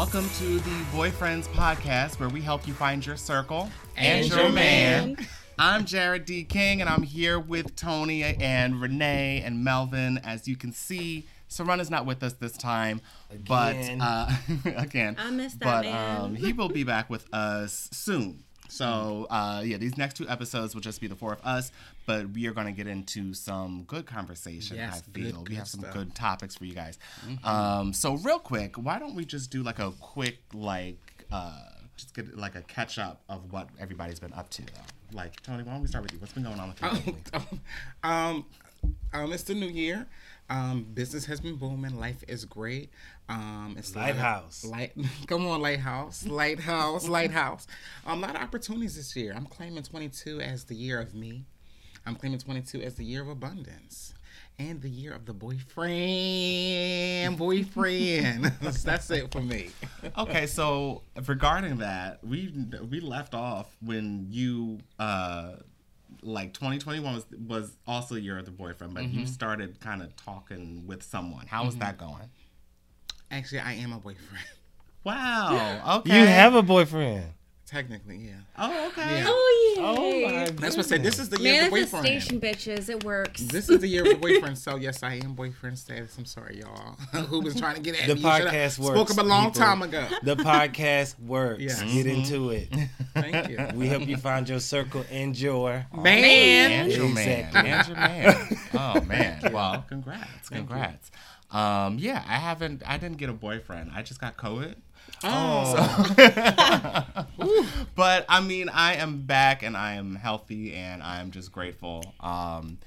Welcome to the Boyfriends Podcast, where we help you find your circle And your man. I'm Jared D. King, and I'm here with Tony and Renee and Melvin. As you can see, Saruna's not with us this time, Again. but uh, again, I miss that but man. um, he will be back with us soon. So uh, yeah, these next two episodes will just be the four of us, but we are going to get into some good conversation. Yes, I feel good, we good have some stuff. good topics for you guys. Um, so real quick, why don't we just do like a quick like uh, just get like a catch up of what everybody's been up to though. Like Tony, why don't we start with you? What's been going on with you? lately? um, um, it's the new year. Um, business has been booming. Life is great. Um, it's Lighthouse. Light, come on, lighthouse, lighthouse, lighthouse. Um, a lot of opportunities this year. I'm claiming 22 as the year of me. I'm claiming 22 as the year of abundance. And the year of the boyfriend, boyfriend. That's it for me. okay, so regarding that, we we left off when you uh like 2021 was was also your other boyfriend, but Mm-hmm. you started kind of talking with someone. How was that going? Actually, I am a boyfriend. Wow. Okay. You have a boyfriend. Technically, yeah. Oh, okay. Yeah. Oh yeah. Oh my That's what I said. This is the year of the boyfriend. Manifestation, bitches. It works. This is the year of the boyfriend. So yes, I am boyfriend status. I'm sorry, y'all. Who was trying to get at The me? You shoulda podcast Spoke up a long people. time ago. The podcast works. Yes. Get into it. Thank you. We help you find your circle and your. Man. Andrew man. Exactly. Andrew man. Oh man. Well, congrats. Congrats. Um, yeah, I haven't I didn't get a boyfriend. I just got COVID. Oh, but I mean, I am back and I am healthy and I'm just grateful. Um,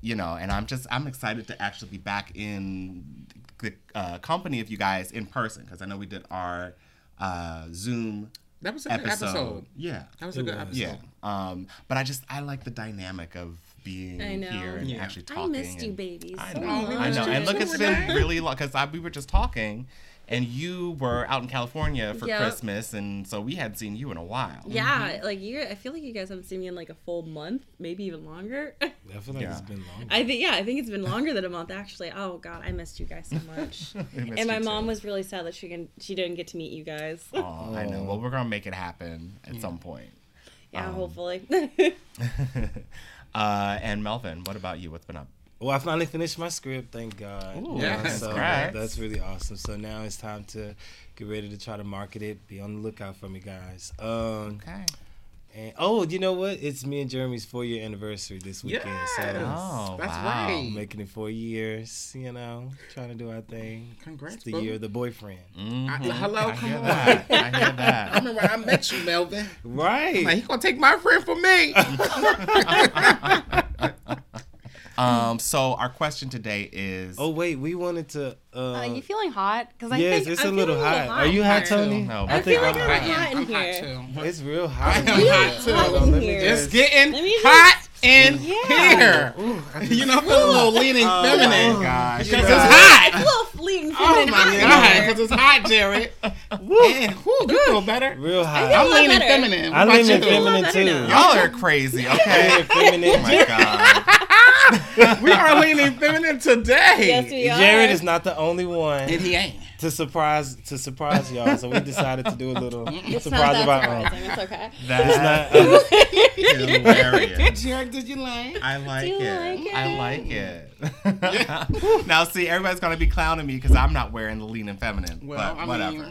you know, and I'm just I'm excited to actually be back in the uh, company of you guys in person because I know we did our uh, Zoom that was a good episode. episode. Yeah, That was a good episode. yeah. Um, but I just I like the dynamic of being I here and Yeah. actually talking. I talking. missed you, babies. I know, we I know. And look, it's been really long because we were just talking, and you were out in California for Yep. Christmas, and so we hadn't seen you in a while. Yeah, like you. I feel like you guys haven't seen me in like a full month, maybe even longer. I feel like Yeah. it's been long. I think yeah, I think it's been longer than a month actually. Oh god, I missed you guys so much. And my mom too. was really sad that she can she didn't get to meet you guys. Oh, I know. Well, we're gonna make it happen at some point. yeah, Um, hopefully. Uh, and Melvin, what about you? What's been up? Well, I finally finished my script, thank God. Ooh, Yeah, so congrats. that- that's really awesome. So now it's time to get ready to try to market it. Be on the lookout for me, guys. Um, Okay. and oh, you know what? It's me and Jeremy's four year anniversary this weekend. Yes, So Oh, that's wow. right. making it four years. You know, trying to do our thing. Congrats, It's the bro. year of the boyfriend. Mhm. I- hello, I come hear on. that. I hear I remember when I met you, Melvin. Right. Like he gonna take my friend for me. Um, so our question today is. Oh wait, we wanted to. Uh, Are you feeling hot? Because I yes, think it's I'm a little feeling hot. Are you hot, Hot Tony? too. No. I, I think feel I'm like I I'm hot. am. hot in I'm here. hot too. It's real hot. I hot. am in hot too. hot in let me here. It's getting just- hot in Yeah. here. You know, I feel a little leaning Oh feminine. my gosh. Because you it's guys. hot. a little fleeting Oh my hot god, because it's hot, Jared. Man, whew, you feel better? Real hot. I'm a leaning better. feminine. I What lean about in you? feminine too. Y'all are crazy. Okay. Lean feminine. oh my god. We are leaning feminine today. Yes, we are. Jared is not the only one And he ain't. to surprise to surprise y'all, so we decided to do a little It's surprise not of that our own. surprising. It's okay. That It's is hilarious. Jared, did you lie? I like you it. like I like it. now, see, everybody's gonna be clowning me because I'm not wearing the lean and feminine. Well, but I whatever. mean-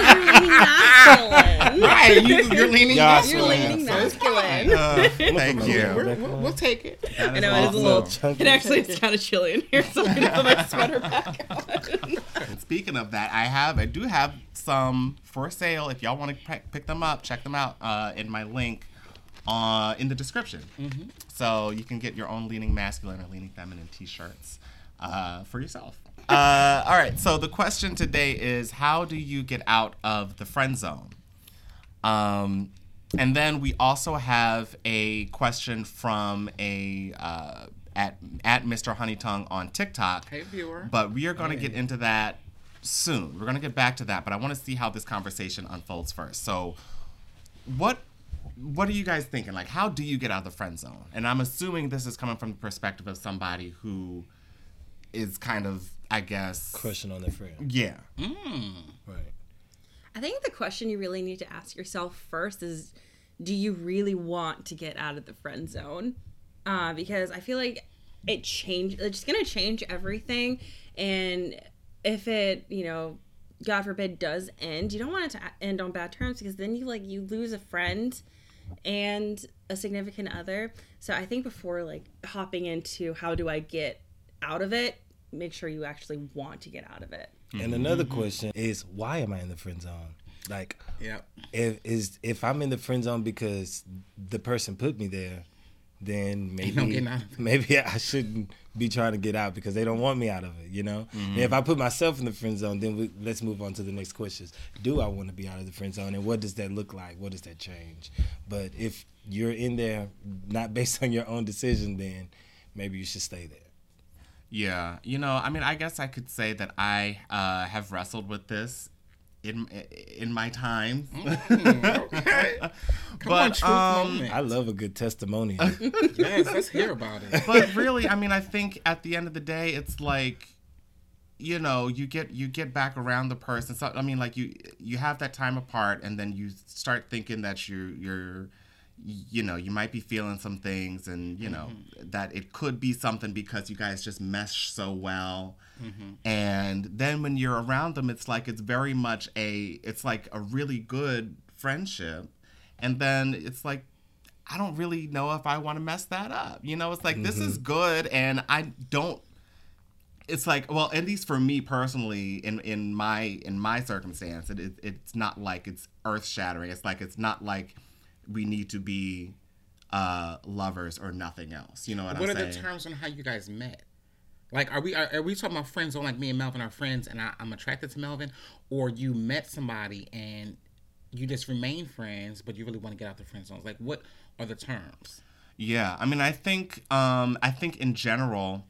Because you're leaning masculine. Right, you, you're leaning Y'all You're masculine. leaning so masculine. Uh, thank We're- you. we're- we'll take it. That I is know it is a little. Chunky. It actually is kind of chilly in here, so I'm gonna put my sweater back on. Speaking of that, I have, I do have some for sale. If y'all want to pick them up, check them out uh, in my link uh, in the description. So you can get your own leaning masculine or leaning feminine T-shirts uh, for yourself. Uh, all right. So the question today is, how do you get out of the friend zone? Um, and then we also have a question from a uh, at at Mr. Honeytongue on TikTok. Hey, viewer. But we are going to get into that soon. We're going to get back to that, but I want to see how this conversation unfolds first. So, what what are you guys thinking? Like, how do you get out of the friend zone? And I'm assuming this is coming from the perspective of somebody who is kind of I guess. Crushing on their friend. Yeah. Mm. Right. I think the question you really need to ask yourself first is do you really want to get out of the friend zone? Uh, because I feel like it change it's just gonna change everything and if it, you know, God forbid does end, you don't want it to end on bad terms because then you like you lose a friend and a significant other. So I think before like hopping into how do I get out of it, make sure you actually want to get out of it. And another question is, why am I in the friend zone? Like, Yep. if is if I'm in the friend zone because the person put me there, then maybe getting out of it. maybe I shouldn't be trying to get out because they don't want me out of it. You know. And if I put myself in the friend zone, then we, let's move on to the next questions. Do I want to be out of the friend zone, and what does that look like? What does that change? But if you're in there not based on your own decision, then maybe you should stay there. Yeah, you know, I mean, I guess I could say that I uh, have wrestled with this in in my time. Okay. Come on, But, truth um. I love a good testimonial. yes, let's hear about it. but really, I mean, I think at the end of the day, it's like, you know, you get you get back around the person. So I mean, like you you have that time apart, and then you start thinking that you're you're you know you might be feeling some things and you know mm-hmm. that it could be something because you guys just mesh so well. Mm-hmm. And then when you're around them it's like it's very much a it's like a really good friendship. And then it's like I don't really know if I want to mess that up. You know, it's like this is mm-hmm. good and I don't it's like well at least for me personally in in my in my circumstance it, it it's not like it's earth shattering it's like it's not like we need to be uh lovers or nothing else you know what, What i'm saying? What are the terms on how you guys met? Like, are we are, are we talking about friends on like me and Melvin are friends and I, I'm attracted to Melvin, or you met somebody and you just remain friends, but you really want to get out the friend zones? Like, what are the terms? yeah i mean i think um i think in general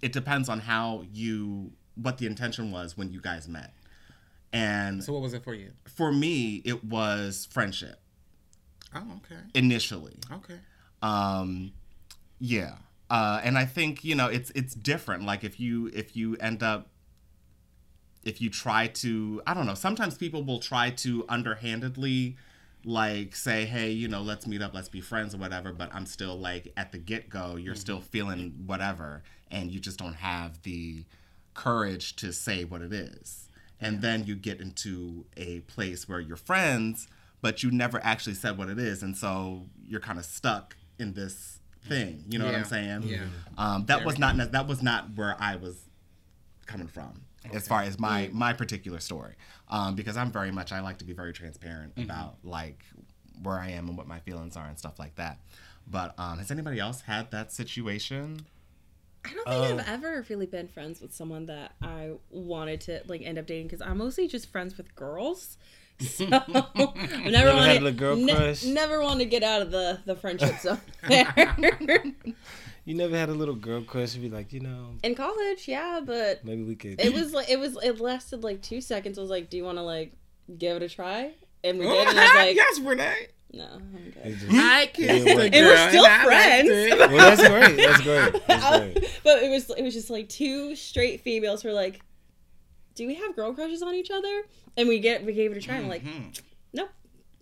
it depends on how you what the intention was when you guys met and So, what was it for you? for me it was friendship Oh, okay, initially. Okay. um yeah. Uh and i think you know it's it's different. Like if you if you end up if you try to i don't know sometimes people will try to underhandedly like say hey you know let's meet up let's be friends or whatever but i'm still like at the get-go you're still feeling whatever and you just don't have the courage to say what it is. And then you get into a place where you're friends but you never actually said what it is and so you're kind of stuck in this thing you know what i'm saying? Yeah. um, that Very was not that was not where i was coming from as far as my my particular story. Um, because i'm very much i like to be very transparent about like where i am and what my feelings are and stuff like that. But um, has anybody else had that situation? I don't think I've ever really been friends with someone that I wanted to like end up dating because I'm mostly just friends with girls. So I never Never wanted had a girl ne- crush? never wanted to get out of the the friendship zone. there. You never had a little girl crush and be like, you know, In college, yeah, but maybe we could. it was like it was it lasted like two seconds. I was like, "Do you want to like give it a try?" And we did, and I was like, yes, Renee. "No, I'm It good." just- I kissed And the we're still and I friends. well, that's great. That's great. That's great. but it was it was just like two straight females were like, "Do we have girl crushes on each other?" And we get we gave it a try. And I'm like. Mm-hmm. "Nope."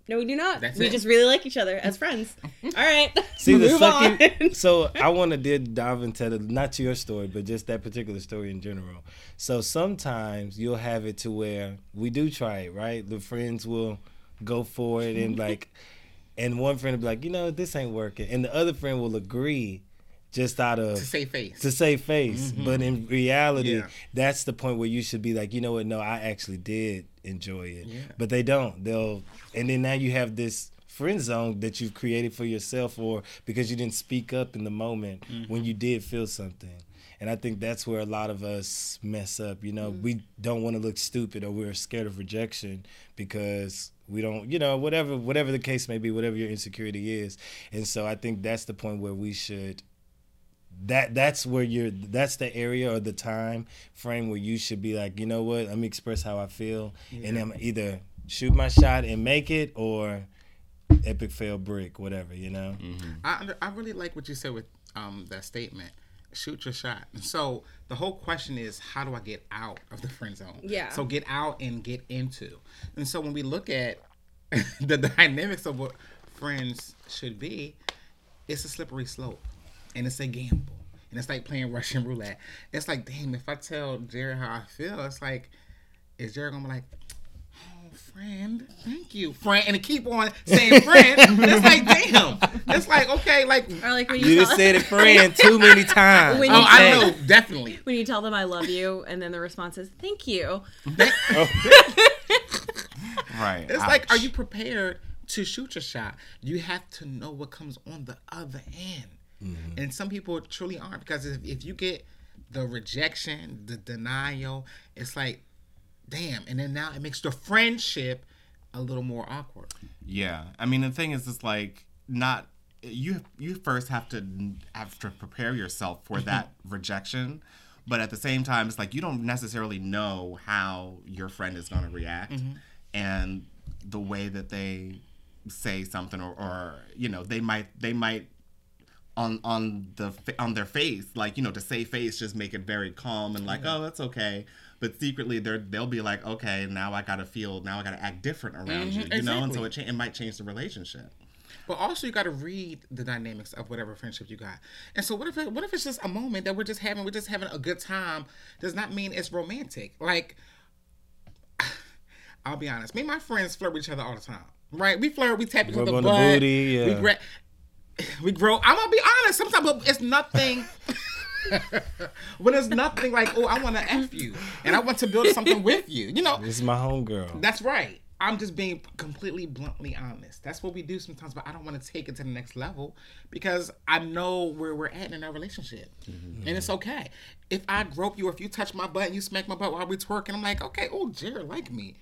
No, we do not. That's we it. just really like each other as friends. All right. See the Move on. So I want to did dive into the, not to your story, but just that particular story in general. So sometimes you'll have it to where we do try it, right? The friends will go for it and like, and one friend will be like, you know, this ain't working, and the other friend will agree, just out of To save face. to save face. Mm-hmm. But in reality, Yeah. that's the point where you should be like, you know what? No, I actually did enjoy it. Yeah. But they don't. They'll, and then now you have this friend zone that you've created for yourself, or because you didn't speak up in the moment mm-hmm. when you did feel something. And I think that's where a lot of us mess up. You know, mm-hmm. we don't want to look stupid, or we're scared of rejection because we don't, you know, whatever, whatever the case may be, whatever your insecurity is. And so I think that's the point where we should that that's where you're that's the area or the time frame where you should be like you know what let me express how i feel and i'm either shoot my shot and make it or epic fail brick whatever you know I I really like what you said with um that statement. shoot your shot. So the whole question is, how do I get out of the friend zone? Yeah. So get out and get into. And so when we look at the dynamics of what friends should be, it's a slippery slope, and it's a gamble, and it's like playing Russian roulette. It's like, damn, if I tell Jared how I feel, it's like, is Jared gonna be like? "Oh, Friend, thank you, friend, and to keep on saying friend. it's like, damn. It's like, okay, like, Or like when you, You tell, just said it, friend, too many times. When oh, I know, definitely. when you tell them I love you, and then the response is "Thank you." Right. It's like, are you prepared to shoot your shot? You have to know what comes on the other end. Mm-hmm. And some people truly aren't because if, if you get the rejection, the denial, it's like, damn. And then now it makes the friendship a little more awkward. Yeah, I mean the thing is, it's like not you. You first have to have to prepare yourself for that rejection, but at the same time, it's like you don't necessarily know how your friend is going to react, and the way that they say something, or, or you know, they might they might on on the on their face, like you know, to say face, just make it very calm and like, oh, that's okay. But secretly, they're they'll be like, okay, now I gotta feel, now I gotta act different around mm-hmm, you, you know, and so it cha- it might change the relationship. But also, you got to read the dynamics of whatever friendship you got. And so, what if it, what if it's just a moment that we're just having? We're just having a good time. Does not mean it's romantic. Like, I'll be honest. Me and my friends flirt with each other all the time. Right? We flirt. We tap each Rub other the butt. booty, We gra- we grow. I'm gonna be honest. Sometimes but it's nothing. when it's nothing like, oh, I want to f you, and I want to build something with you. You know, This is my homegirl. that's right. I'm just being completely bluntly honest. That's what we do sometimes, but I don't want to take it to the next level because I know where we're at in our relationship. Mm-hmm. And it's okay. If I grope you or if you touch my butt and you smack my butt while we twerking, I'm like, okay, oh, Jared like me.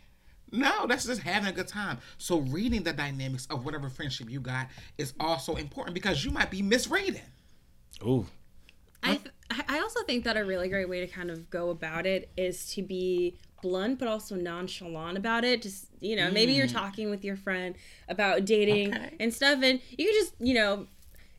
No, that's just having a good time. So reading the dynamics of whatever friendship you got is also important because you might be misreading. Ooh. I th- I also think that a really great way to kind of go about it is to be blunt but also nonchalant about it. Just you know, maybe you're talking with your friend about dating Mm. Okay. and stuff, and you can just you know.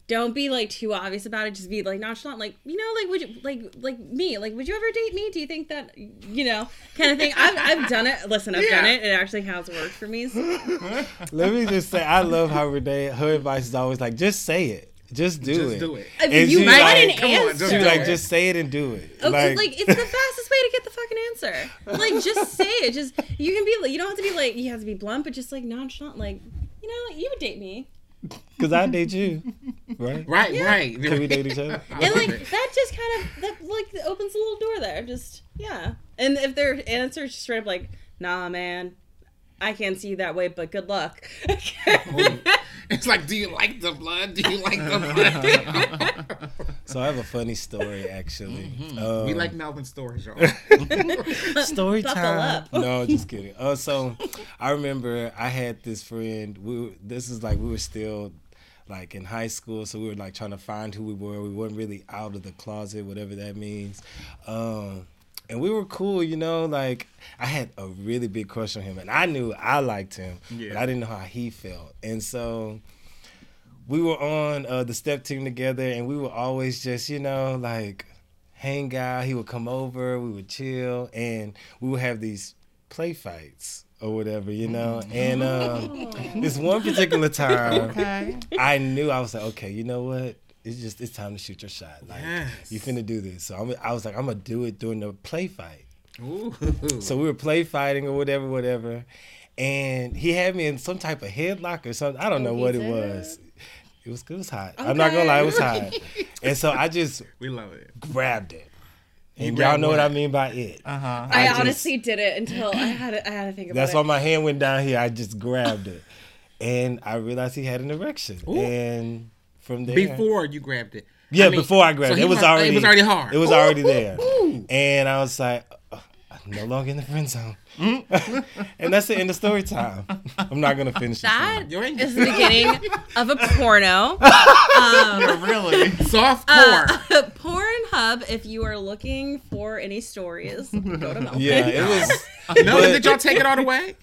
Don't be like too obvious about it. Just be like nonchalant, like you know, like would you like like me, like would you ever date me? Do you think that you know, kind of thing? I've, I've done it. Listen, I've done it. It actually has worked for me. So, Let me just say, I love how Renee, her advice is always like, just say it. Just do it. Just it. do it. I mean, you might want like- an Come on, answer. just She like, it. just say it and do it. Okay, like, it's the fastest way to get the fucking answer. Like just say it. Just you can be like you don't have to be like you have to be blunt, but just like nonchalant. Like you know, like, you would date me, because I date you, right? Right, right. Can we date each other? And like that just kind of that like opens a little door there. Just yeah. And if their answer is straight up like, nah, man, I can't see you that way, but good luck. It's like, do you like the blood? Do you like the blood? So I have a funny story actually. Um, we like Melvin stories, y'all. story time. No, just kidding. Uh, so I remember I had this friend. We were, this is like we were still like in high school, so we were like trying to find who we were. We weren't really out of the closet, whatever that means. Um, and we were cool, you know. Like I had a really big crush on him, and I knew I liked him, but I didn't know how he felt. And so we were on uh, the step team together, and we were always just, you know, like hang out. He would come over, we would chill, and we would have these play fights or whatever, you know. And um, this one particular time, I knew I was like, okay, you know what? It's just it's time to shoot your shot. Like Yes. you finna do this. So I'm, I was like, I'm gonna do it during the play fight. Ooh. So we were play fighting or whatever, whatever. And he had me in some type of headlock or something. I don't know Oh, what it was. It was it was hot. I'm not gonna lie, it was hot. And so I just we love it. grabbed it. And y'all know what I mean by it. Uh huh. I, I just- honestly did it until I had to, I had to think about That's it. That's why my hand went down here. I just grabbed it. And I realized he had an erection. And from there Before you grabbed it. Yeah, I mean, before I grabbed so it. It was must- already It was already hard. It was Ooh, already ooh, there. ooh. And I was like, "Uh, I'm no longer in the friend zone. and that's the end of story time. I'm not gonna finish the that story. Is the beginning of a porno. really? Soft Uh, core. Pornhub, if you are looking for any stories, go to Melvin. Yeah, it was no, but- did y'all take it all the way?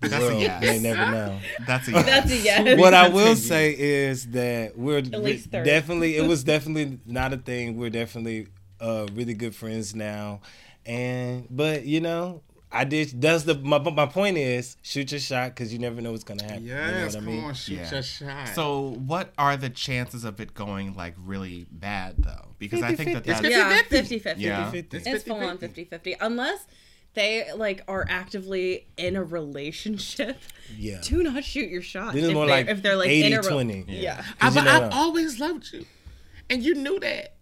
The That's a world yes. may never know. That's a yes. That's a yes. what I will say is that we're least third. definitely it was definitely not a thing. We're definitely uh, really good friends now, and but you know. I did. That's the my, my point is shoot your shot because you never know what's gonna happen. Yes, you know what I mean? on, shoot Yeah. your shot. So, what are the chances of it going like really bad though? Because I think that 50-50. that's It's yeah, 50-50. 50 50. Yeah. 50-50. It's It's full on 50-50. 50 50. Unless they like are actively in a relationship, Yeah. do not shoot your shot. This is if more they- like if they're like 80 in a re- 20. Yeah. 'Cause I've, you know I've what? always loved you, and you knew that.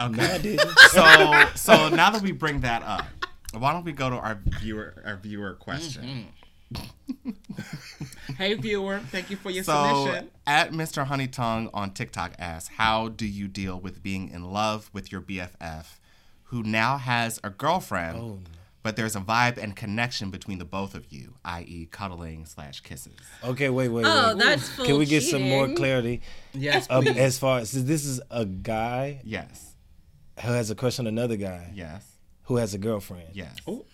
okay. I didn't. so so now that we bring that up, why don't we go to our viewer our viewer question? Mm-hmm. Hey, viewer, thank you for your So submission. at Mr. Honey Honeytongue on TikTok asks, "How do you deal with being in love with your BFF, who now has a girlfriend, Oh, but there's a vibe and connection between the both of you, i.e., cuddling slash kisses." Okay, wait, wait, Oh, wait. that's full Can we get some more clarity? Yes, um, please. as far as so this is a guy Yes, who has a crush on another guy yes, who has a girlfriend. yes. Oh.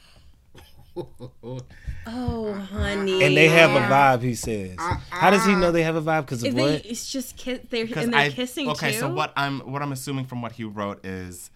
Oh, honey. And they have a vibe, he says. Ah, How does he ah. know they have a vibe? Because of they, what? it's just kiss. They're Because and they're I kissing okay. too. So what I'm what I'm assuming from what he wrote is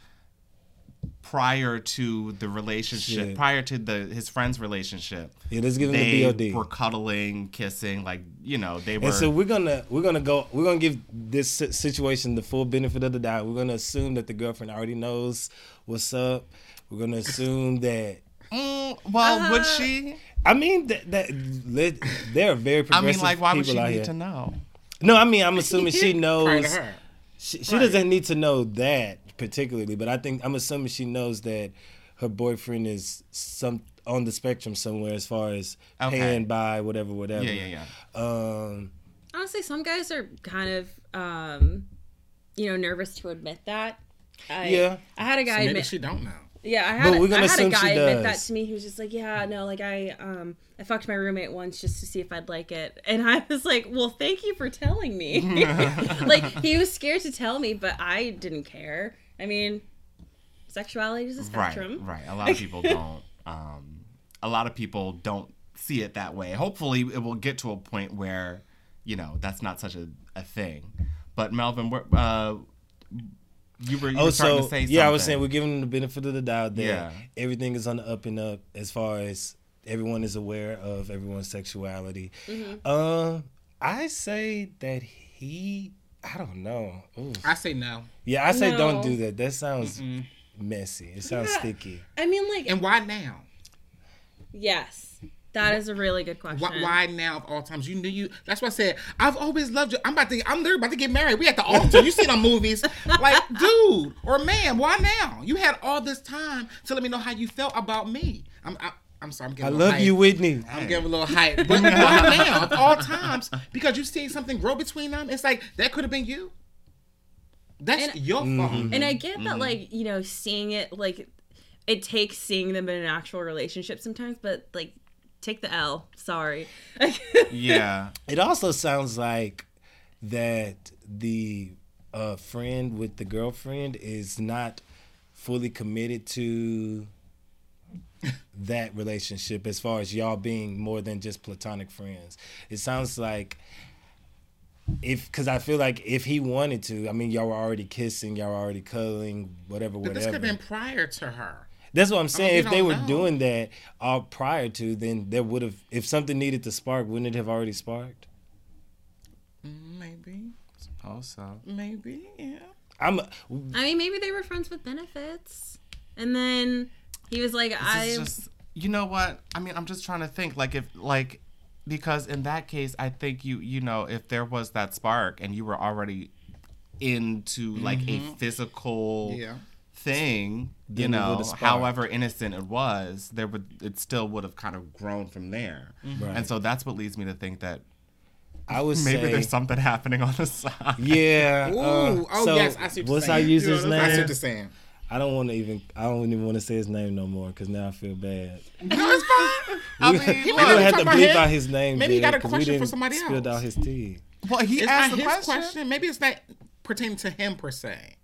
prior to the relationship, Shit. prior to the his friend's relationship, Yeah, let's give him they the BOD. were cuddling, kissing, like you know they were. And so we're gonna we're gonna go we're gonna give this situation the full benefit of the doubt. We're gonna assume that the girlfriend already knows what's up. We're gonna assume that Mm, well, would Uh, she? I mean that that let, there are very progressive. I mean, like, why would people she need here. to know? No, I mean I'm assuming she knows. to her. She, she doesn't need to know that particularly, but I think I'm assuming she knows that her boyfriend is some on the spectrum somewhere as far as Okay. paying by whatever, whatever. Yeah, yeah, yeah. Um, Honestly, some guys are kind of, um, you know, nervous to admit that. I, Yeah. I had a guy Maybe admit. she don't know. Yeah, I had, But we're gonna I had a guy she admit that to me. He was just like, "Yeah, no, like I um I fucked my roommate once just to see if I'd like it." And I was like, "Well, thank you for telling me." like he was scared to tell me, but I didn't care. I mean, sexuality is a spectrum. right. right. A lot of people don't. Um, a lot of people don't see it that way. Hopefully, it will get to a point where you know that's not such a, a thing. But Melvin, uh, you were, you oh, were starting so to say yeah, I was saying we're giving them the benefit of the doubt that Yeah. everything is on the up and up as far as everyone is aware of everyone's sexuality. Mm-hmm. Um, I say that he, I don't know. Ooh. I say no. Yeah, I say don't do that. That sounds messy. It sounds Yeah. sticky. I mean, like, And why now? yes, that is a really good question. Why, why now of all times? You knew you. That's why I said I've always loved you. I'm about to. I'm literally about to get married. We at the altar. You see it on movies. Like, dude or man, why now? You had all this time to let me know how you felt about me. I'm. I, I'm sorry. I'm I getting. a love hype. you, Whitney. I'm getting a little hype. But why now of all times? Because you see something grow between them. It's like that could have been you. That's And- your fault. And I get that, like, you know, seeing it, like, it takes seeing them in an actual relationship sometimes, but, like, take the L. Sorry. yeah, It also sounds like that the uh, friend with the girlfriend is not fully committed to that relationship as far as y'all being more than just platonic friends. It sounds like if because I feel like if he wanted to, I mean y'all were already kissing, y'all were already cuddling, whatever, But this could whatever. have been prior to her. That's what I'm saying. we if they were know. doing that all prior to, then there would have. If something needed to spark, wouldn't it have already sparked? Maybe. suppose so. Maybe. Yeah. I'm. I mean, maybe they were friends with benefits. And then he was like, I. just, you know what? I mean, I'm just trying to think, like, if, like, because in that case, I think you, you know, if there was that spark and you were already into like a physical Yeah. thing, you Then it know, however innocent it was, there would, it still would have kind of grown from there. Right. And so that's what leads me to think that I was maybe say. there's something happening on the side. Yeah. Ooh. uh, oh so yes, I see what you're What's saying. our user's I see what name? you're saying. I don't want to even. I don't even want to say his name no more because now I feel bad. No, it's fine. I we mean, we look, have don't have to my bleep out his name. Maybe he got a 'cause we question for didn't somebody Spilled out his tea. well, he It's asked not the his question. question. Maybe it's not pertaining to him per se.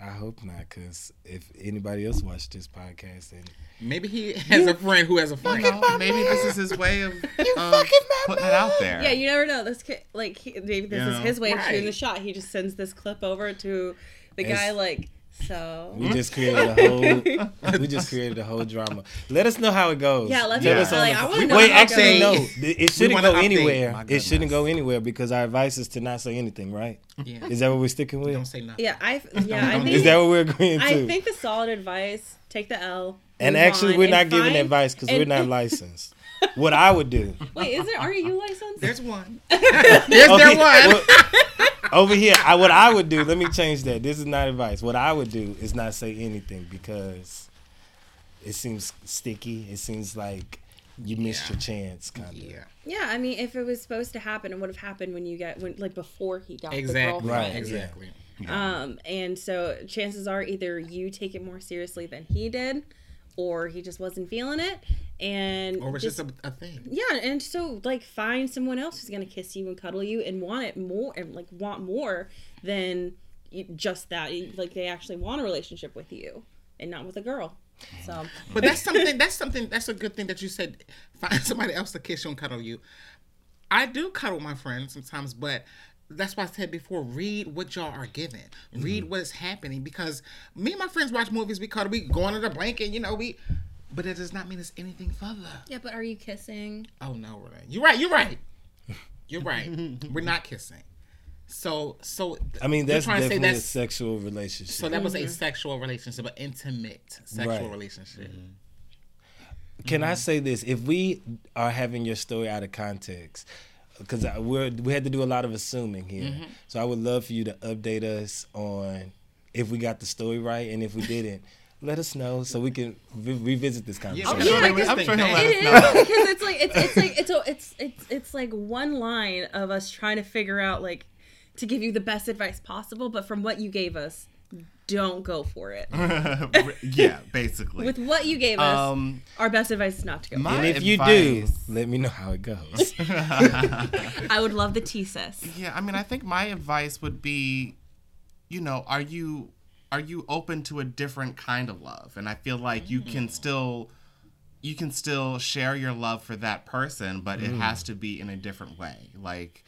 I hope not, because if anybody else watched this podcast, then Maybe he has a friend who has a friend. You know, maybe this is his way of you um, putting it out there. Yeah, you never know. This kid, like, he, maybe this is his way of shooting the shot. He just sends this clip over to the As- guy, like, so. we just created a whole we just created a whole drama. Let us know how it goes. Yeah, let's Tell know. us on Like, the- I wanna know Wait, actually, no. It it shouldn't go update. anywhere. It shouldn't go anywhere because our advice is to not say anything, right? Yeah. Is that what we're sticking with? Don't say nothing. Yeah, I, yeah, I Don't- think, Is that what we're agreeing to? I think the solid advice, take the L. and actually, on, we're and not giving advice because we're not licensed. What I would do. Wait, is there, aren't you licensed? There's one. There's there one. well, over here, I, what I would do. Let me change that. This is not advice. What I would do is not say anything because it seems sticky. It seems like you missed Yeah. your chance, kind of. yeah. Yeah, I mean, if it was supposed to happen, it would have happened when you get when like before he got the Exactly. girlfriend. Right, Exactly. Um, and so chances are either you take it more seriously than he did, or he just wasn't feeling it, and Or it's just a, a thing. yeah, and so like find someone else who's gonna kiss you and cuddle you and want it more and like want more than just that. Like they actually want a relationship with you and not with a girl. So But that's something. That's something. That's a good thing that you said. Find somebody else to kiss you and cuddle you. I do cuddle my friends sometimes, but that's why I said before. Read what y'all are given. Read Mm-hmm. what is happening because me and my friends watch movies. We cuddle. We go under the blanket. You know we. But it does not mean it's anything further. yeah, but are you kissing? Oh no, Renee. You're right. You're right. You're right. We're not kissing. So so. I mean, that's trying to say definitely a sexual relationship. So that was a sexual relationship, an intimate sexual Right. relationship. Can I say this? If we are having your story out of context, because we're we had to do a lot of assuming here, Mm-hmm. so I would love for you to update us on if we got the story right, and if we didn't, let us know so we can re- revisit this conversation. I'm Yeah, sure they I'm sure think he'll let It us know. is because it's like it's it's like it's a, it's it's it's like one line of us trying to figure out like to give you the best advice possible, but from what you gave us, don't go for it. yeah, basically. With what you gave us, um, our best advice is not to go. my and if you do, let me know how it goes. I would love the thesis. Yeah, I mean, I think my advice would be, you know, are you are you open to a different kind of love? And I feel like you can mm. still you can still share your love for that person, but it has mm. to be in a different way. Like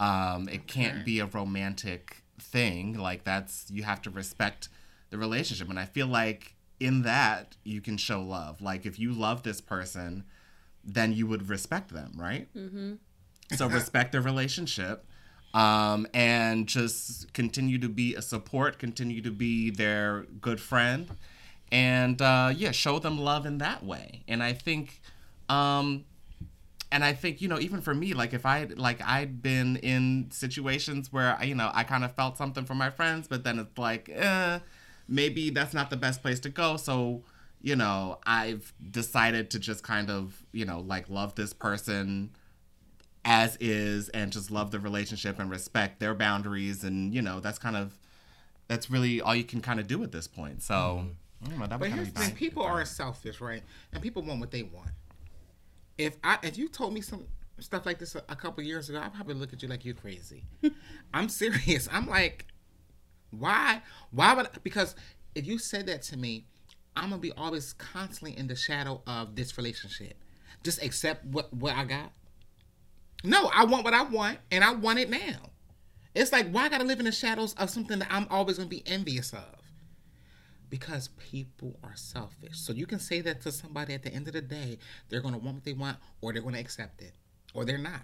um it can't be a romantic thing. Like that's you have to respect the relationship and I feel like in that you can show love. Like if you love this person, then you would respect them, right? Mm-hmm. So respect their relationship, um, and just continue to be a support, continue to be their good friend, and uh, yeah, show them love in that way. And I think, um, and I think you know, even for me, like if I like I'd been in situations where you know I kind of felt something from my friends, but then it's like, eh, maybe that's not the best place to go. So you know, I've decided to just kind of you know like love this person as is and just love the relationship and respect their boundaries and you know that's kind of that's really all you can kind of do at this point so mm-hmm. I don't know, that But here's the thing: people are advice. selfish, right? And people want what they want. If I if you told me some stuff like this a, a couple years ago, I'd probably look at you like you're crazy. I'm serious. I'm like, why? Why would? Because if you said that to me, I'm gonna be always constantly in the shadow of this relationship. Just accept what what I got. No, I want what I want, and I want it now. It's like why I gotta live in the shadows of something that I'm always gonna be envious of because people are selfish. So you can say that to somebody at the end of the day, they're going to want what they want or they're going to accept it or they're not.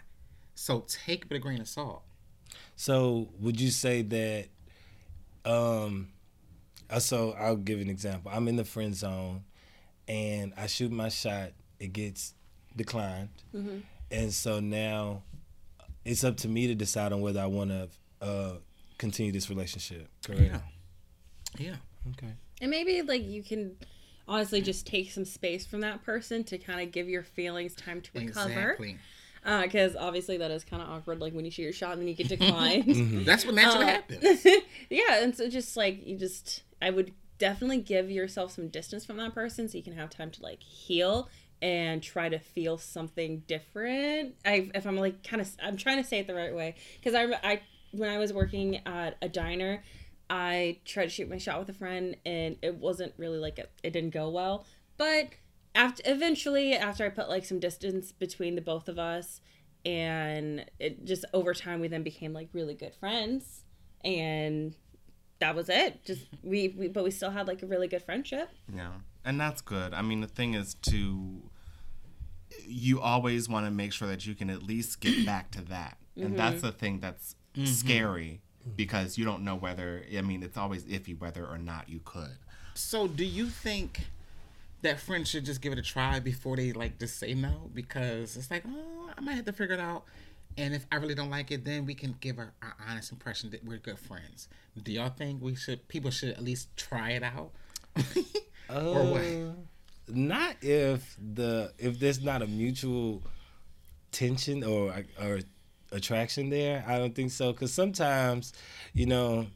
So take it with a grain of salt. So would you say that um uh, so I'll give an example. I'm in the friend zone and I shoot my shot, it gets declined. And so now it's up to me to decide on whether I want to uh continue this relationship. Correct. Yeah. Yeah. Okay. And maybe like you can honestly just take some space from that person to kind of give your feelings time to recover. Exactly. Because obviously that is kind of awkward, like when you shoot your shot and then you get declined. That's what naturally Uh, happens. yeah, and so just like you just, I would definitely give yourself some distance from that person so you can have time to like heal and try to feel something different. I, if I'm like kind of, I'm trying to say it the right way because I, I, when I was working at a diner, I tried to shoot my shot with a friend, and it wasn't really like it, it didn't go well. But after eventually, after I put like some distance between the both of us, and it just over time, we then became like really good friends, and that was it. Just we, we but we still had like a really good friendship. Yeah. And that's good. I mean, the thing is to you always want to make sure that you can at least get back to that. And mm-hmm. that's the thing that's mm-hmm. scary mm-hmm. because you don't know whether I mean, it's always iffy whether or not you could. So, do you think that friends should just give it a try before they like just say no? Because it's like, oh, I might have to figure it out. And if I really don't like it, then we can give our, our honest impression that we're good friends. Do y'all think we should? People should at least try it out. or what? Uh, Not if the if there's not a mutual tension or or attraction there. I don't think so. Because sometimes, you know,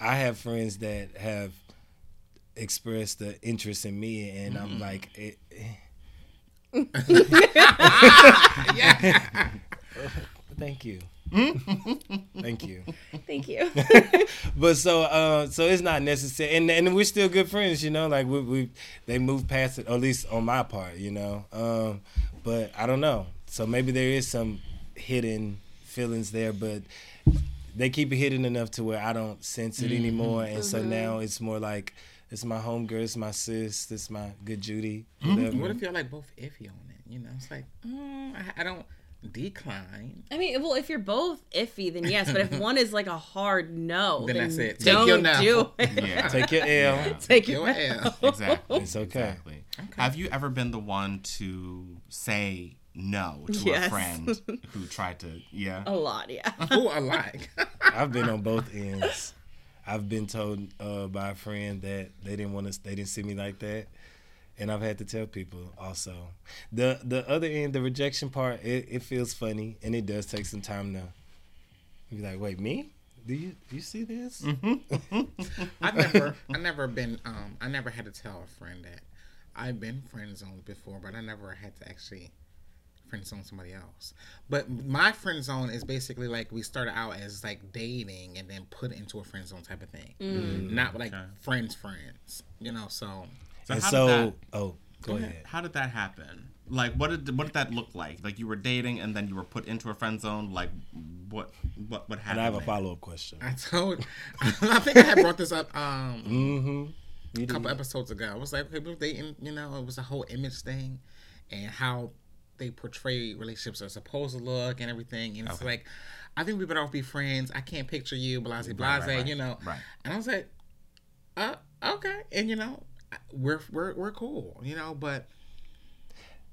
I have friends that have expressed the interest in me, and I'm like, eh, eh. yeah. thank you, thank you. Thank you. but so uh so it's not necessary and and we're still good friends you know like we, we they moved past it at least on my part you know um but i don't know so maybe there is some hidden feelings there but they keep it hidden enough to where i don't sense it anymore and so now it's more like it's my homegirl it's my sis it's my good judy whatever. What if y'all like both iffy on it? You know, it's like, mm, I, I don't decline. I mean, well, if you're both iffy, then yes. But if one is like a hard no, Then then, that's it. Take Don't your no. do it. Yeah. take your l Yeah. Take Your your L. Exactly. It's okay. Exactly. Have you ever been the one to say no to Yes. a friend who tried to yeah? a lot, yeah. Who alike? I've been on both ends. I've been told uh, by a friend that they didn't want to, they didn't see me like that, and I've had to tell people also. The the other end, the rejection part, it, it feels funny, and it does take some time to be like, wait, me? Do you do you see this? Mm-hmm. Mm-hmm. I never, I never been, um, I never had to tell a friend that I've been friend zoned before, but I never had to actually friend zone somebody else. But my friend zone is basically like we started out as like dating and then put into a friend zone type of thing, mm. not like Okay. friends, friends. You know, so So and how so, did that, oh, go ahead. how did that happen? Like what did what did that look like? Like you were dating and then you were put into a friend zone. Like what what what And happened? I have a follow up question. I told, I think I had brought this up um, Mm-hmm. A couple episodes ago. I was like, okay, we were dating, you know, it was a whole image thing and how they portray relationships are supposed to look and everything. And it's Okay. like, I think we better off be friends. I can't picture you, blase, blase, right, right. you know. Right. And I was like, uh, okay. And, you know, we're, we're, we're cool, you know, but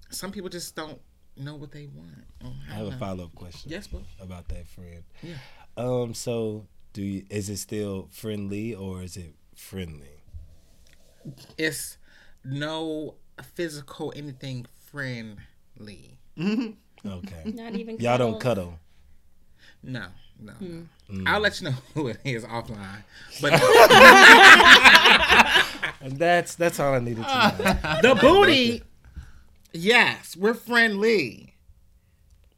some people just don't know what they want. Oh, I have don't a follow up question. Yes, bro. about that friend. Yeah. Um. So, do you, is it still friendly or is it friendly? It's no physical anything friendly. Okay. Not even Y'all don't cuddle. No, no, Hmm. no. I'll let you know who it is offline. But And that's that's all I needed to know. the booty, yes, we're friendly.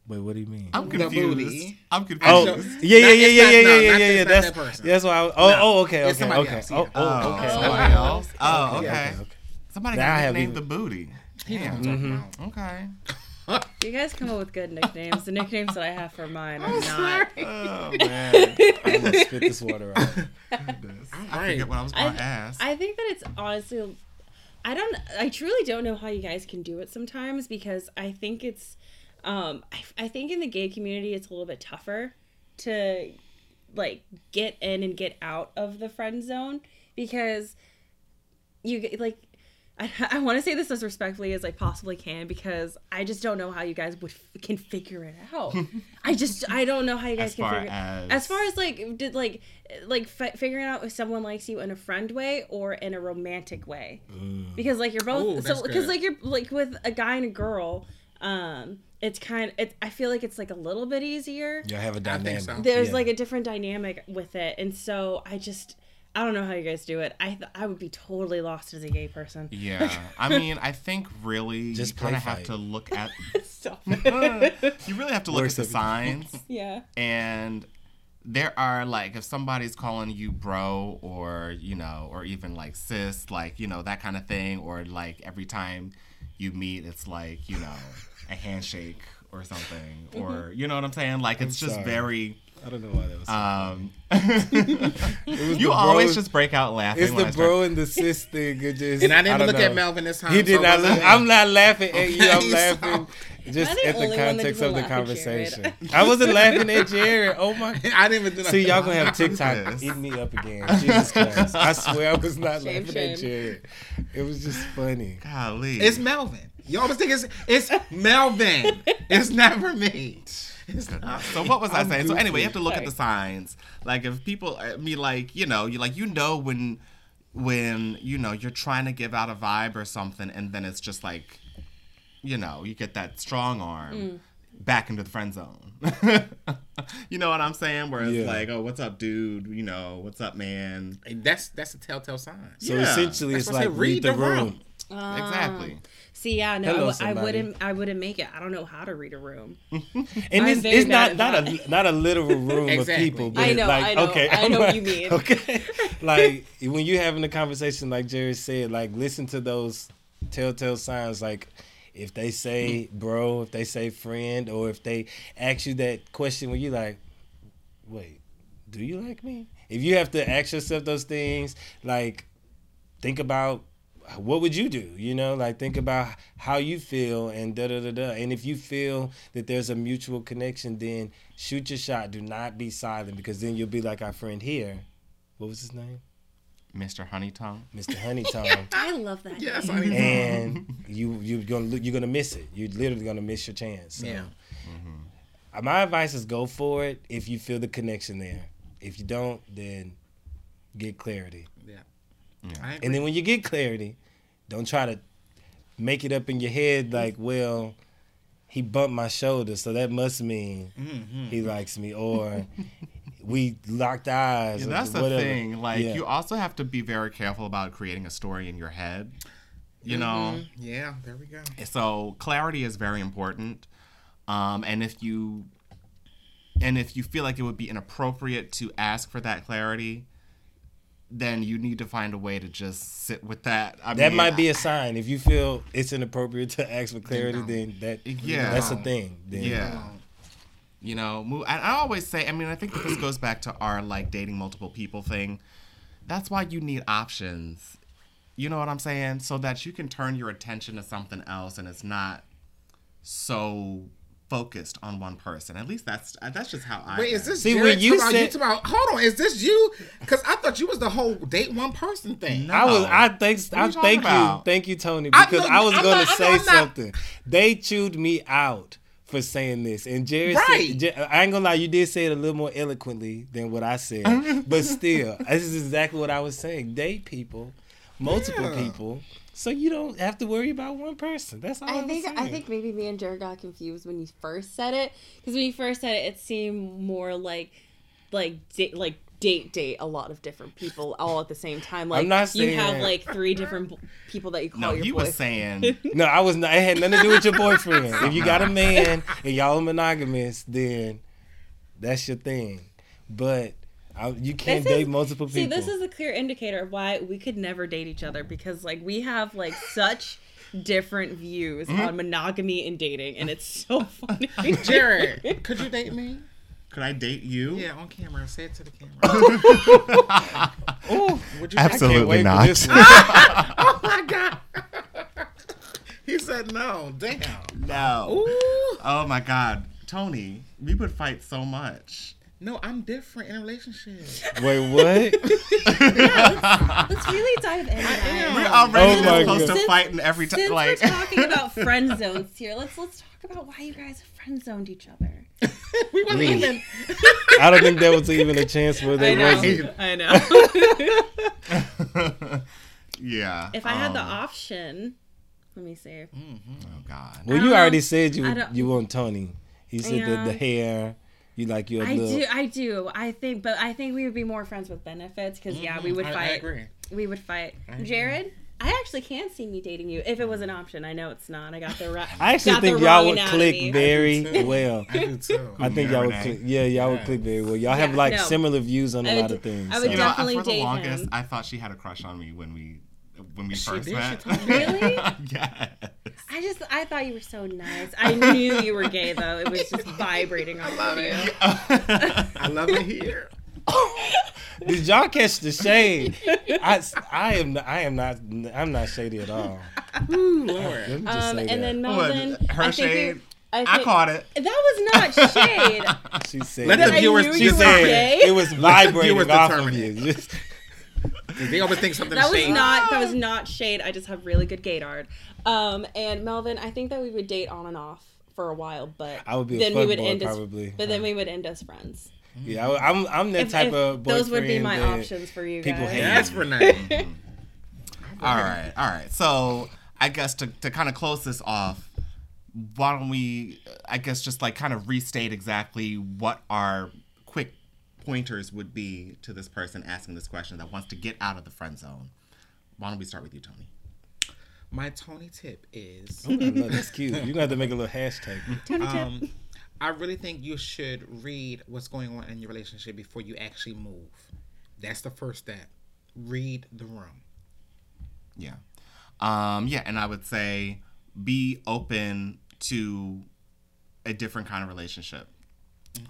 Wait, what do you mean? I'm confused. The confused. booty. I'm confused. Oh, So- yeah, yeah, yeah, yeah, yeah, yeah, yeah, yeah. That's that person. that's why. I, oh, No. oh, okay, It's okay, okay. else, Oh, yeah. oh, Oh, okay. somebody else. Oh, Okay, okay. okay, okay. Somebody Now got have nicknamed the booty. You know what I'm Damn. talking about. Okay. You guys come up with good nicknames. The nicknames that I have for mine are not. Oh man. I'm gonna spit this water out. I forget what I was going to ask. I think that it's honestly, I don't, I truly don't know how you guys can do it sometimes because I think it's, um, I, I think in the gay community it's a little bit tougher to like get in and get out of the friend zone because you get like. I, I want to say this as respectfully as I possibly can because I just don't know how you guys would can figure it out. I just I don't know how you guys as can far figure as as far as like did like like f- figuring out if someone likes you in a friend way or in a romantic way because like you're both that's so because like you're like with a guy and a girl um it's kind of it, i feel like it's like a little bit easier Y'all have a dynamic. so. there's Yeah. like a different dynamic with it and so i just i don't know how you guys do it. I th- i would be totally lost as a gay person. Yeah, I mean, I think really Just you kind of have to look at. Stop you really have to look Worst at the signs. Yeah. And there are like if somebody's calling you bro or you know or even like sis like you know that kind of thing or like every time you meet it's like you know a handshake or something or mm-hmm. you know what i'm saying? Like it's just sorry. very I don't know why that was. um it was you always bro- just break out laughing It's when the I start- bro and the sis thing. It just, And I didn't don't look know. at Melvin this time. He did so not. wasn't Look. I'm not laughing at you. I'm Okay, laughing just Am the at the only one that context of the conversation. I wasn't laughing at Jared. Oh my. I didn't even do See, nothing. y'all gonna have TikTok Yes. eat me up again. Jesus Christ! I swear I was not Shame, laughing at. Jared. It was just funny. golly It's Melvin. Y'all always think it's it's Melvin. It's never me. It's not. So what was I I'm saying? So anyway, you have to look at the signs. Like if people, I mean, like you know, you like you know when when you know you're trying to give out a vibe or something, and then it's just like, you know, you get that strong arm mm. back into the friend zone. you know what I'm saying? Where it's Yeah. like, oh, what's up, dude? You know, what's up, man? That's that's a telltale sign. So Yeah. essentially, That's it's like said, read the room. Ah. exactly. See, yeah, no, I Hello, w- I, somebody. wouldn't. I wouldn't make it. I don't know how to read a room. And I'm it's, it's bad not at not that. a not a literal room Exactly. of people. I But know, like, I know, okay, I know what you mean. Okay, like when you're having a conversation, like Jerry said, like listen to those telltale signs, like. If they say mm. bro, if they say friend, or if they ask you that question when you like, wait, do you like me? If you have to ask yourself those things, like think about what would you do? You know, like think about how you feel and da da da da. And if you feel that there's a mutual connection, then shoot your shot. Do not be silent because then you'll be like our friend here. What was his name? Mr. Honeytongue. Mr. Honeytongue. I love that. Yes, name. I and you you're gonna you're gonna miss it. You're literally gonna miss your chance. So, yeah. uh, my advice is go for it if you feel the connection there. If you don't, then get clarity. Yeah. Yeah. I agree. And then when you get clarity, don't try to make it up in your head like, well, he bumped my shoulder, so that must mean Mhm. he likes me, or we locked eyes. Yeah, or that's the thing. Like, Yeah. you also have to be very careful about creating a story in your head. You know, Mhm. Yeah, there we go. so clarity is very important. Um, and if you and if you feel like it would be inappropriate to ask for that clarity, then you need to find a way to just sit with that. I That mean, might be a sign. If you feel it's inappropriate to ask for clarity, don't. then that Yeah. that's a thing. Then Yeah. you know move and i always say i mean i think that this goes back to our like dating multiple people thing that's why you need options you know what i'm saying so that you can turn your attention to something else and it's not so focused on one person at least that's uh, that's just how i Wait, am. is this See, Jared when you talking about, said- you talking about, hold on, is this you? Because I thought you was the whole date one person thing. No. I was. I thank. What are I you talking thank you. Thank you, Tony. Because know- I, was I'm going to say I'm not- something. They chewed me out for saying this, and Jerry Right. said, "I ain't gonna lie. You did say it a little more eloquently than what I said, but still, this is exactly what I was saying. Date people, multiple Yeah. people, so you don't have to worry about one person. That's all I, I was think saying. I think maybe me and Jared got confused when you first said it because when you first said it, it seemed more like like da- like date date a lot of different people all at the same time. Like not you have like three different b- people that you call no your he boyfriend. was saying No, I was not. It had nothing to do with your boyfriend. if you got a man and y'all are monogamous, then that's your thing. But I, you can't This is- date multiple people. See, this is a clear indicator of why we could never date each other because like we have like such different views Mm-hmm. on monogamy and dating, and it's so funny. Jared, could you date me? could i date you Yeah, on camera. Say it to the camera. Ooh, Would you Absolutely can't not. oh my god. he said no. Damn. no Ooh. oh my god tony we would fight so much No, I'm different in a relationship. Wait, what? Let's really dive into that. we're already Oh my supposed God. to fight in every time Since like we're talking about friend zones here, let's let's talk about why you guys friend zoned each other. we wasn't Mm. even. I don't think there was even a chance where there wasn't. I know. yeah if I had the um, option, let me see. oh god Well, you Um, already said you I don't- you want Tony. He said Yeah. that the hair, you like your I little. do, I do. I think, but I think we would be more friends with benefits because yeah, we mm-hmm. would I, fight. I agree. We would fight. agree. Jared, I actually can see me dating you if it was an option. I know it's not. I got the right. I actually think y'all would click very too. well. I do too. I think y'all would click. Yeah, y'all would click very well. Y'all have Yeah, like no. similar views on a I would lot of things. I would You so. know, definitely for the date longest, him. I thought she had a crush on me when we when we She first did? Met. Really? yes. I just I thought you were so nice. I knew you were gay though. It was just vibrating off of you. I love it here. Did y'all catch the shade? I, I am I am not I'm not shady at all. Ooh, Let Lord. me just Um, say and then. Melvin, What, her I shade? I, I think, caught it. That was not shade. She said Let That the viewers knew she you were determine. gay. said it was vibrating viewers off of determine you. Just- They always think something That was shady. not that was not shade. I just have really good gaydar. Um, and Melvin, I think that we would date on and off for a while, but I would be a then we would fuckboy, end as probably. but then we would end as friends. yeah, I, am I'm that If- type if of boyfriend. those would be my options for you people guys. hate. for Renee. All right, all right. So I guess to, to kind of close this off, why don't we, I guess, just like kind of restate exactly what our quick pointers would be to this person asking this question that wants to get out of the friend zone. Why don't we start with you, Tony? My Tony tip is I love that's cute. You're gonna have to make a little hashtag. Tony tip. um, I really think you should read what's going on in your relationship before you actually move. That's the first step. Read the room. Yeah. Um, yeah, and I would say be open to a different kind of relationship.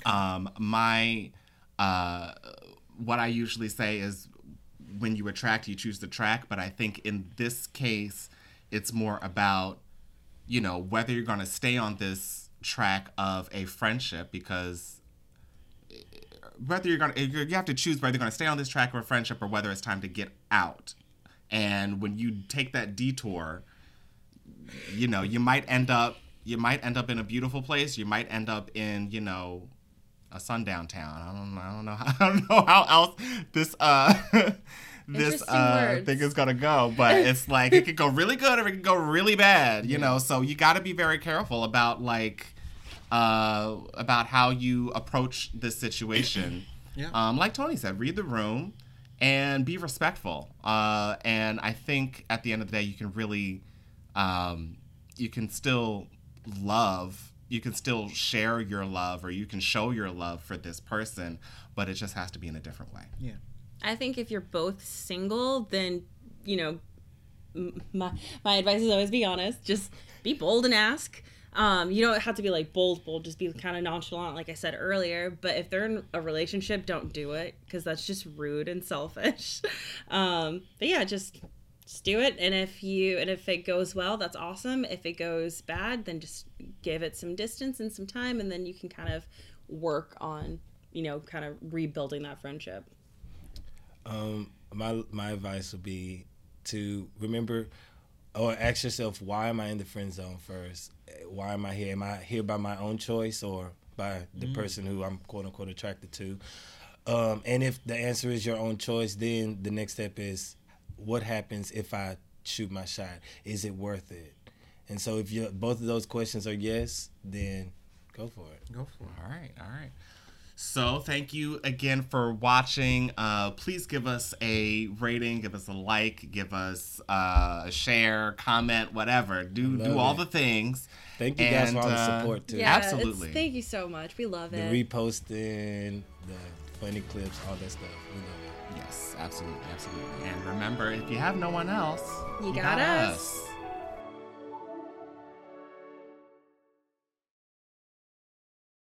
Um, my uh, what I usually say is when you attract, you choose the track. But I think in this case, it's more about you know whether you're going to stay on this track of a friendship because whether you're going to you have to choose whether you're going to stay on this track of a friendship or whether it's time to get out. And when you take that detour, you know, you might end up you might end up in a beautiful place. You might end up in, you know, a sundown town. I don't I don't know how, I don't know how else this uh this uh thing is gonna go. But it's like it could go really good or it could go really bad, you know. So you gotta be very careful about like uh about how you approach this situation. Yeah. Um, like Tony said, read the room and be respectful. Uh, and I think at the end of the day, you can really, um, you can still love, you can still share your love, or you can show your love for this person, but it just has to be in a different way. Yeah. I think if you're both single, then you know, my my advice is always be honest. Just be bold and ask. Um, you don't have to be like bold, bold. Just be kind of nonchalant, like I said earlier. But if they're in a relationship, don't do it because that's just rude and selfish. Um, but yeah, just just do it. And if you and if it goes well, that's awesome. If it goes bad, then just give it some distance and some time, and then you can kind of work on you know kind of rebuilding that friendship. Um, my my advice would be to remember or ask yourself why am I in the friend zone first? Why am I here? Am I here by my own choice or by the person who I'm quote unquote attracted to? Um, and if the answer is your own choice, then the next step is what happens if I shoot my shot? Is it worth it? And so if you both of those questions are yes, then go for it. Go for it. All right, all right. So thank you again for watching. Uh, please give us a rating, give us a like, give us uh, a share, comment, whatever. Do Love do all the things. Thank you guys for all the uh, support too. Yeah, Absolutely. Thank you so much. We love it. The reposting, the funny clips, all that stuff. We love it. Yes, absolutely, absolutely. And remember, if you have no one else, You got us.